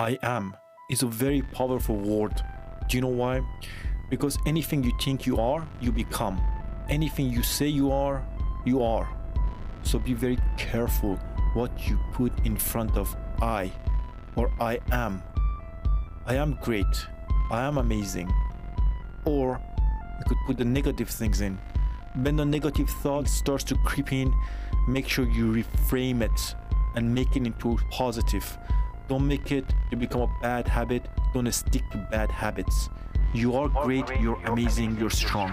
I am is a very powerful word. Do you know why? Because anything you think you are, you become. Anything you say you are, you are. So be very careful what you put in front of I or I am. I am great. I am amazing. Or you could put the negative things in. When the negative thought starts to creep in, make sure you reframe it and make it into positive. Don't make it to become a bad habit. Don't stick to bad habits. You are great, you're amazing, you're strong.